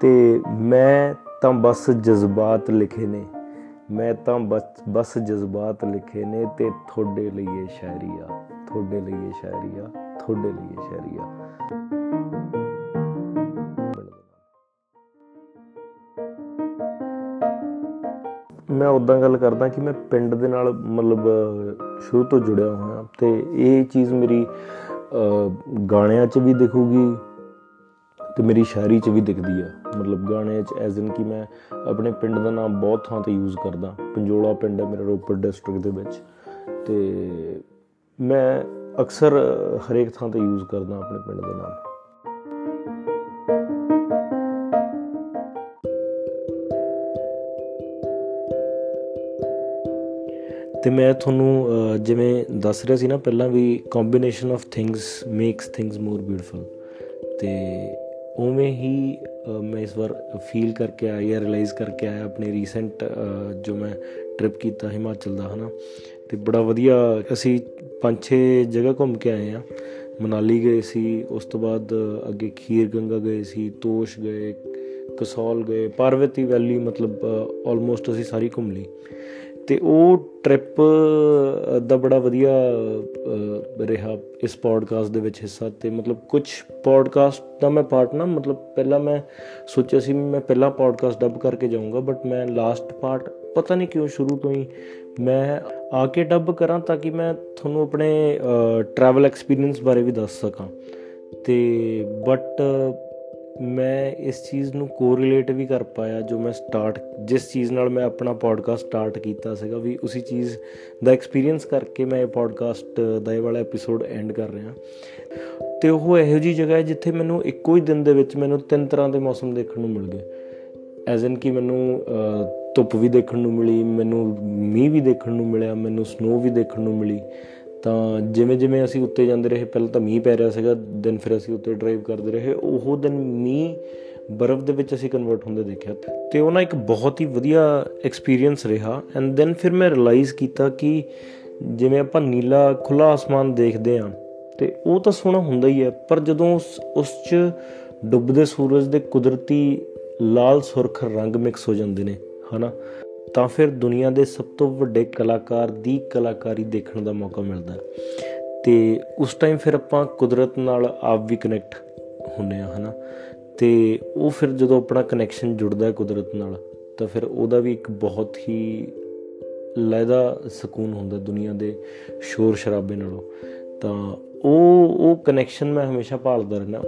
ਤੇ ਮੈਂ ਤਾਂ ਬਸ ਜਜ਼ਬਾਤ ਲਿਖੇ ਨੇ, ਮੈਂ ਤਾਂ ਬਸ ਬਸ ਜਜ਼ਬਾਤ ਲਿਖੇ ਨੇ ਤੇ ਤੁਹਾਡੇ ਲਈ ਇਹ ਸ਼ਾਇਰੀ ਆ ਤੁਹਾਡੇ ਲਈ ਇਹ ਸ਼ਾਇਰੀ ਆ ਤੁਹਾਡੇ ਲਈ ਇਹ ਸ਼ਾਇਰੀ ਆ ਮੈਂ ਉਦਾਂ ਗੱਲ ਕਰਦਾ ਕਿ ਮੈਂ ਪਿੰਡ ਦੇ ਨਾਲ ਮਤਲਬ, ਸ਼ੁਰੂ ਤੋਂ ਜੁੜਿਆ ਹੋਇਆ ਤੇ ਇਹ ਚੀਜ਼ ਮੇਰੀ ਗਾਣਿਆਂ 'ਚ ਵੀ ਦਿਖੂਗੀ ਤੇ ਮੇਰੀ ਸ਼ਾਇਰੀ 'ਚ ਵੀ ਦਿਖਦੀ ਆ। ਮਤਲਬ ਗਾਣਿਆਂ 'ਚ ਐਜ਼ ਇਨ ਕਿ ਮੈਂ ਆਪਣੇ ਪਿੰਡ ਦਾ ਨਾਮ ਬਹੁਤ ਥਾਂ ਤੇ ਯੂਜ਼ ਕਰਦਾ। ਪੰਜੋਲਾ ਪਿੰਡ ਹੈ ਮੇਰਾ ਰੋਪੜ ਡਿਸਟ੍ਰਿਕਟ ਦੇ ਵਿੱਚ। ਤੇ ਮੈਂ ਅਕਸਰ ਹਰੇਕ ਥਾਂ ਤੇ ਯੂਜ਼ ਕਰਦਾ ਆਪਣੇ ਪਿੰਡ ਦਾ ਨਾਮ। ਤੇ ਮੈਂ ਤੁਹਾਨੂੰ ਜਿਵੇਂ ਦੱਸ ਰਿਹਾ ਸੀ ਨਾ, ਪਹਿਲਾਂ ਵੀ combination of things makes things more beautiful ਤੇ ਉਵੇਂ ਹੀ ਮੈਂ ਇਸ ਵਾਰ ਫੀਲ ਕਰਕੇ ਆਇਆ ਜਾਂ ਰਿਅਲਾਈਜ਼ ਕਰਕੇ ਆਇਆ, ਆਪਣੇ ਰੀਸੈਂਟ ਜੋ ਮੈਂ ਟ੍ਰਿਪ ਕੀਤਾ ਹਿਮਾਚਲ ਦਾ, ਹਨਾ। ਤੇ ਬੜਾ ਵਧੀਆ, ਅਸੀਂ ਪੰਜ ਛੇ ਜਗ੍ਹਾ ਘੁੰਮ ਕੇ ਆਏ ਆ ਮਨਾਲੀ ਗਏ ਸੀ, ਉਸ ਤੋਂ ਬਾਅਦ ਅੱਗੇ ਖੀਰ ਗੰਗਾ ਗਏ ਸੀ, ਤੋਸ਼ ਗਏ, ਕਸੌਲ ਗਏ, ਪਾਰਵਤੀ ਵੈਲੀ ਮਤਲਬ ਆਲਮੋਸਟ ਅਸੀਂ ਸਾਰੀ ਘੁੰਮ ਲਈ। ਤੇ ਉਹ ਟ੍ਰਿਪ ਦਾ ਬੜਾ ਵਧੀਆ ਰਿਹਾ ਇਸ ਪੋਡਕਾਸਟ ਦੇ ਵਿੱਚ ਹਿੱਸਾ ਤੇ ਮਤਲਬ ਕੁਝ ਪੋਡਕਾਸਟ ਦਾ ਮੈਂ ਪਾਰਟ ਨਾ, ਮਤਲਬ ਪਹਿਲਾਂ ਮੈਂ ਸੋਚਿਆ ਸੀ ਮੈਂ ਪਹਿਲਾ ਪੋਡਕਾਸਟ ਡਬ ਕਰਕੇ ਜਾਊਂਗਾ ਬਟ ਮੈਂ ਲਾਸਟ ਪਾਰਟ ਪਤਾ ਨਹੀਂ ਕਿਉਂ ਸ਼ੁਰੂ ਤੋਂ ਹੀ ਮੈਂ ਆ ਕੇ ਡਬ ਕਰਾਂ ਤਾਂ ਕਿ ਮੈਂ ਤੁਹਾਨੂੰ ਆਪਣੇ ਟਰੈਵਲ ਐਕਸਪੀਰੀਅੰਸ ਬਾਰੇ ਵੀ ਦੱਸ ਸਕਾਂ। ਤੇ ਬਟ ਮੈਂ ਇਸ ਚੀਜ਼ ਨੂੰ ਕੋਰਿਲੇਟ ਵੀ ਕਰ ਪਾਇਆ ਜੋ ਮੈਂ ਸਟਾਰਟ ਜਿਸ ਚੀਜ਼ ਨਾਲ ਮੈਂ ਆਪਣਾ ਪੋਡਕਾਸਟ ਸਟਾਰਟ ਕੀਤਾ ਸੀਗਾ, ਵੀ ਉਸੇ ਚੀਜ਼ ਦਾ ਐਕਸਪੀਰੀਅੰਸ ਕਰਕੇ ਮੈਂ ਇਹ ਪੋਡਕਾਸਟ ਦਾ ਇਹ ਵਾਲਾ ਐਪੀਸੋਡ ਐਂਡ ਕਰ ਰਿਹਾ। ਤੇ ਉਹ ਇਹੋ ਜੀ ਜਗ੍ਹਾ ਹੈ ਜਿੱਥੇ ਮੈਨੂੰ ਇੱਕੋ ਹੀ ਦਿਨ ਦੇ ਵਿੱਚ ਮੈਨੂੰ ਤਿੰਨ ਤਰ੍ਹਾਂ ਦੇ ਮੌਸਮ ਦੇਖਣ ਨੂੰ ਮਿਲ ਗਏ। ਐਜ਼ ਇਨ ਕਿ ਮੈਨੂੰ ਧੁੱਪ ਵੀ ਦੇਖਣ ਨੂੰ ਮਿਲੀ, ਮੈਨੂੰ ਮੀਂਹ ਵੀ ਦੇਖਣ ਨੂੰ ਮਿਲਿਆ, ਮੈਨੂੰ ਸਨੋ ਵੀ ਦੇਖਣ ਨੂੰ ਮਿਲੀ। ਤਾਂ ਜਿਵੇਂ ਜਿਵੇਂ ਅਸੀਂ ਉੱਤੇ ਜਾਂਦੇ ਰਹੇ, ਪਹਿਲਾਂ ਤਾਂ ਮੀਂਹ ਪੈ ਰਿਹਾ ਸੀਗਾ ਦਿਨ ਫਿਰ ਅਸੀਂ ਉੱਤੇ ਡਰਾਈਵ ਕਰਦੇ ਰਹੇ। ਉਹ ਦਿਨ ਮੀਂਹ ਬਰਫ਼ ਦੇ ਵਿੱਚ ਅਸੀਂ ਕਨਵਰਟ ਹੁੰਦੇ ਦੇਖਿਆ ਤੇ ਉਹ ਨਾ ਇੱਕ ਬਹੁਤ ਹੀ ਵਧੀਆ ਐਕਸਪੀਰੀਅੰਸ ਰਿਹਾ। ਐਂਡ ਦੈਨ ਫਿਰ ਮੈਂ ਰਿਅਲਾਈਜ਼ ਕੀਤਾ ਕਿ ਜਿਵੇਂ ਆਪਾਂ ਨੀਲਾ ਖੁੱਲਾ ਆਸਮਾਨ ਦੇਖਦੇ ਆਂ ਤੇ ਉਹ ਤਾਂ ਸੋਹਣਾ ਹੁੰਦਾ ਹੀ ਹੈ। ਪਰ ਜਦੋਂ ਉਸ ਉਸ 'ਚ ਡੁੱਬਦੇ ਸੂਰਜ ਦੇ ਕੁਦਰਤੀ ਲਾਲ ਸੁਰਖ ਰੰਗ ਮਿਕਸ ਹੋ ਜਾਂਦੇ ਨੇ, ਹਨਾ? ਤਾਂ ਫਿਰ ਦੁਨੀਆ ਦੇ ਸਭ ਤੋਂ ਵੱਡੇ ਕਲਾਕਾਰ ਦੀ ਕਲਾਕਾਰੀ ਦੇਖਣ ਦਾ ਮੌਕਾ ਮਿਲਦਾ। ਤੇ ਉਸ ਟਾਈਮ ਫਿਰ ਆਪਾਂ ਕੁਦਰਤ ਨਾਲ ਆਪ ਵੀ ਕਨੈਕਟ ਹੁੰਨੇ ਆ ਹਨਾ? ਤੇ ਉਹ ਫਿਰ ਜਦੋਂ ਆਪਣਾ ਕਨੈਕਸ਼ਨ ਜੁੜਦਾ ਹੈ ਕੁਦਰਤ ਨਾਲ, ਤਾਂ ਫਿਰ ਉਹਦਾ ਵੀ ਇੱਕ ਬਹੁਤ ਹੀ ਲੈਦਾ ਸਕੂਨ ਹੁੰਦਾ ਦੁਨੀਆ ਦੇ ਸ਼ੋਰ ਸ਼ਰਾਬੇ ਨਾਲੋਂ। ਤਾਂ ਉਹ ਉਹ ਕਨੈਕਸ਼ਨ ਮੈਂ ਹਮੇਸ਼ਾ ਭਾਲਦਾ ਰਹਿਣਾ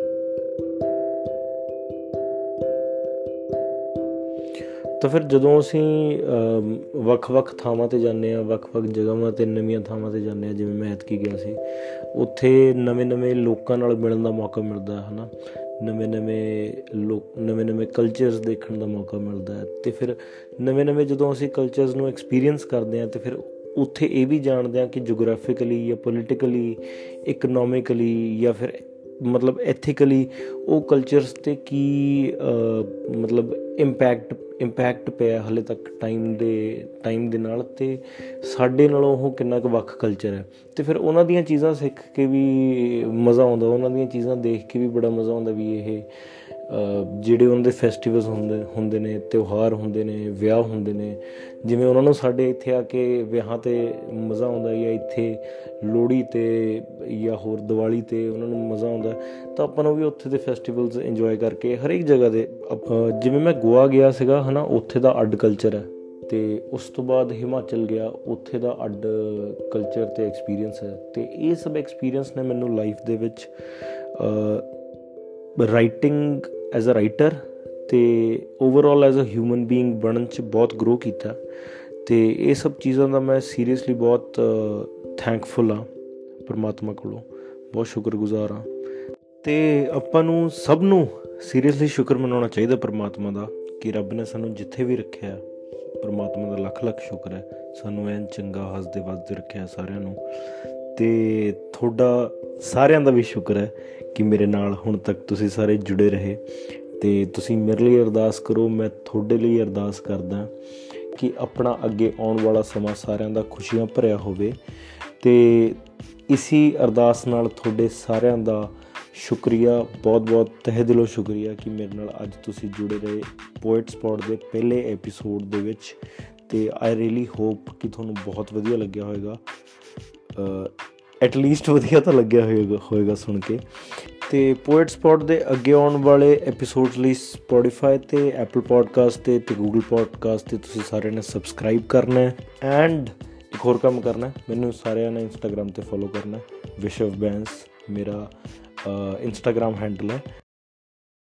ਤਾਂ ਫਿਰ ਜਦੋਂ ਅਸੀਂ ਵੱਖ-ਵੱਖ ਥਾਵਾਂ ਤੇ ਜਾਂਦੇ ਆ ਵੱਖ-ਵੱਖ ਜਗ੍ਹਾਵਾਂ ਤੇ, ਨਵੀਆਂ ਥਾਵਾਂ ਤੇ ਜਾਂਦੇ ਆ ਜਿਵੇਂ ਮੈਂ ਐਤਕੀ ਗਿਆ ਸੀ, ਉੱਥੇ ਨਵੇਂ-ਨਵੇਂ ਲੋਕਾਂ ਨਾਲ ਮਿਲਣ ਦਾ ਮੌਕਾ ਮਿਲਦਾ ਹੈ, ਹਨਾ? ਨਵੇਂ-ਨਵੇਂ ਲੋਕ ਨਵੇਂ-ਨਵੇਂ ਕਲਚਰਸ ਦੇਖਣ ਦਾ ਮੌਕਾ ਮਿਲਦਾ ਹੈ। ਤੇ ਫਿਰ ਨਵੇਂ-ਨਵੇਂ ਜਦੋਂ ਅਸੀਂ ਕਲਚਰਸ ਨੂੰ ਐਕਸਪੀਰੀਅੰਸ ਕਰਦੇ ਆ ਤੇ ਫਿਰ ਉੱਥੇ ਇਹ ਵੀ ਜਾਣਦੇ ਆ ਕਿ ਜੀਓਗ੍ਰਾਫਿਕਲੀ ਜਾਂ ਪੋਲਿਟਿਕਲੀ ਇਕਨੋਮਿਕਲੀ ਜਾਂ ਫਿਰ ਮਤਲਬ ਐਥੀਕਲੀ ਉਹ ਕਲਚਰਸ ਤੇ ਕੀ ਮਤਲਬ ਇੰਪੈਕਟ ਇੰਪੈਕਟ ਪਿਆ ਹਲੇ ਤੱਕ ਟਾਈਮ ਦੇ ਟਾਈਮ ਦੇ ਨਾਲ ਤੇ ਸਾਡੇ ਨਾਲੋਂ ਉਹ ਕਿੰਨਾ ਕੁ ਵੱਖ ਕਲਚਰ ਹੈ। ਤੇ ਫਿਰ ਉਹਨਾਂ ਦੀਆਂ ਚੀਜ਼ਾਂ ਸਿੱਖ ਕੇ ਵੀ ਮਜ਼ਾ ਆਉਂਦਾ, ਉਹਨਾਂ ਦੀਆਂ ਚੀਜ਼ਾਂ ਦੇਖ ਕੇ ਵੀ ਬੜਾ ਮਜ਼ਾ ਆਉਂਦਾ ਵੀ ਇਹ ਜਿਹੜੇ ਉਹਨਾਂ ਦੇ ਫੈਸਟੀਵਲਸ ਹੁੰਦੇ ਹੁੰਦੇ ਨੇ, ਤਿਉਹਾਰ ਹੁੰਦੇ ਨੇ, ਵਿਆਹ ਹੁੰਦੇ ਨੇ, ਜਿਵੇਂ ਉਹਨਾਂ ਨੂੰ ਸਾਡੇ ਇੱਥੇ ਆ ਕੇ ਵਿਆਹਾਂ ਤੇ ਮਜ਼ਾ ਆਉਂਦਾ ਜਾਂ ਇੱਥੇ ਲੋਹੜੀ ਤੇ ਜਾਂ ਹੋਰ ਦੀਵਾਲੀ ਤੇ ਉਹਨਾਂ ਨੂੰ ਮਜ਼ਾ ਆਉਂਦਾ, ਤਾਂ ਆਪਾਂ ਨੂੰ ਵੀ ਉੱਥੇ ਦੇ ਫੈਸਟੀਵਲਸ ਇੰਜੋਏ ਕਰਕੇ ਹਰੇਕ ਜਗ੍ਹਾ ਦੇ ਜਿਵੇਂ ਮੈਂ ਗੋਆ ਗਿਆ ਸੀਗਾ, ਹਨਾ, ਉੱਥੇ ਦਾ ਅੱਡ ਕਲਚਰ ਹੈ ਤੇ ਉਸ ਤੋਂ ਬਾਅਦ ਹਿਮਾਚਲ ਗਿਆ, ਉੱਥੇ ਦਾ ਅੱਡ ਕਲਚਰ ਤੇ ਐਕਸਪੀਰੀਅੰਸ ਹੈ ਤੇ ਇਹ ਸਭ ਐਕਸਪੀਰੀਅੰਸ ਨੇ ਮੈਨੂੰ ਲਾਈਫ ਦੇ ਵਿੱਚ ਰਾਈਟਿੰਗ ਐਜ਼ ਅ ਰਾਈਟਰ ਤੇ overall as a human being ਬਣਨ ਚ ਬਹੁਤ ਗਰੋ ਕੀਤਾ ਤੇ ਇਹ ਸਭ ਚੀਜ਼ਾਂ ਦਾ ਮੈਂ ਸੀਰੀਅਸਲੀ ਬਹੁਤ ਥੈਂਕਫੁਲ ਆ ਪਰਮਾਤਮਾ ਕੋਲੋਂ। ਬਹੁਤ ਸ਼ੁਕਰਗੁਜ਼ਾਰ ਆ ਤੇ ਆਪਾਂ ਨੂੰ ਸਭ ਨੂੰ ਸੀਰੀਅਸਲੀ ਸ਼ੁਕਰ ਮਨਾਉਣਾ ਚਾਹੀਦਾ ਪਰਮਾਤਮਾ ਦਾ ਕਿ ਰੱਬ ਨੇ ਸਾਨੂੰ ਜਿੱਥੇ ਵੀ ਰੱਖਿਆ ਪਰਮਾਤਮਾ ਦਾ ਲੱਖ ਲੱਖ ਸ਼ੁਕਰ ਹੈ। ਸਾਨੂੰ ਐਨ ਚੰਗਾ ਹੱਸਦੇ ਵਸਦੇ ਰੱਖਿਆ ਸਾਰਿਆਂ ਨੂੰ। ਤੇ ਤੁਹਾਡਾ ਸਾਰਿਆਂ ਦਾ ਵੀ ਸ਼ੁਕਰ ਹੈ ਕਿ ਮੇਰੇ ਨਾਲ ਹੁਣ ਤੱਕ ਤੁਸੀਂ ਸਾਰੇ ਜੁੜੇ ਰਹੇ ਤੇ ਤੁਸੀਂ ਮੇਰੇ ਲਈ ਅਰਦਾਸ ਕਰੋ, ਮੈਂ ਤੁਹਾਡੇ ਲਈ ਅਰਦਾਸ ਕਰਦਾ ਕਿ ਆਪਣਾ ਅੱਗੇ ਆਉਣ ਵਾਲਾ ਸਮਾਂ ਸਾਰਿਆਂ ਦਾ ਖੁਸ਼ੀਆਂ ਭਰਿਆ ਹੋਵੇ ਤੇ ਇਸੀ ਅਰਦਾਸ ਨਾਲ ਤੁਹਾਡੇ ਸਾਰਿਆਂ ਦਾ ਸ਼ੁਕਰੀਆ, ਬਹੁਤ-ਬਹੁਤ ਤਹਿ ਦਿਲੋਂ ਸ਼ੁਕਰੀਆ ਕਿ ਮੇਰੇ ਨਾਲ ਅੱਜ ਤੁਸੀਂ ਜੁੜੇ ਰਹੇ ਪੋਇਟ ਸਪੌਟ ਦੇ ਪਹਿਲੇ ਐਪੀਸੋਡ ਦੇ ਵਿੱਚ ਤੇ ਆਈ ਰੀਲੀ ਹੋਪ ਕਿ ਤੁਹਾਨੂੰ ਬਹੁਤ ਵਧੀਆ ਲੱਗਿਆ ਹੋਵੇਗਾ। ਐਟ ਲੀਸਟ ਵਧੀਆ ਤਾਂ ਲੱਗਿਆ ਹੋਵੇਗਾ ਹੋਵੇਗਾ ਸੁਣ ਕੇ। ਤੇ ਪੋਇਟ ਸਪੌਟ ਦੇ ਅੱਗੇ ਆਉਣ ਵਾਲੇ ਐਪੀਸੋਡਸ ਲਈ ਸਪੋਟੀਫਾਈ ਤੇ ਐਪਲ ਪੋਡਕਾਸਟ ਤੇ ਤੇ ਗੂਗਲ ਪੋਡਕਾਸਟ ਤੇ ਤੁਸੀਂ ਸਾਰਿਆਂ ਨੇ ਸਬਸਕ੍ਰਾਈਬ ਕਰਨਾ ਹੈ ਐਂਡ ਇੱਕ ਹੋਰ ਕੰਮ ਕਰਨਾ ਮੈਨੂੰ ਸਾਰਿਆਂ ਨੇ ਇੰਸਟਾਗ੍ਰam ਤੇ ਫੋਲੋ ਕਰਨਾ ਵਿਸ਼ਵ ਬੈਂਸ ਮੇਰਾ ਇੰਸਟਾਗ੍ਰam ਹੈਂਡਲ ਹੈ।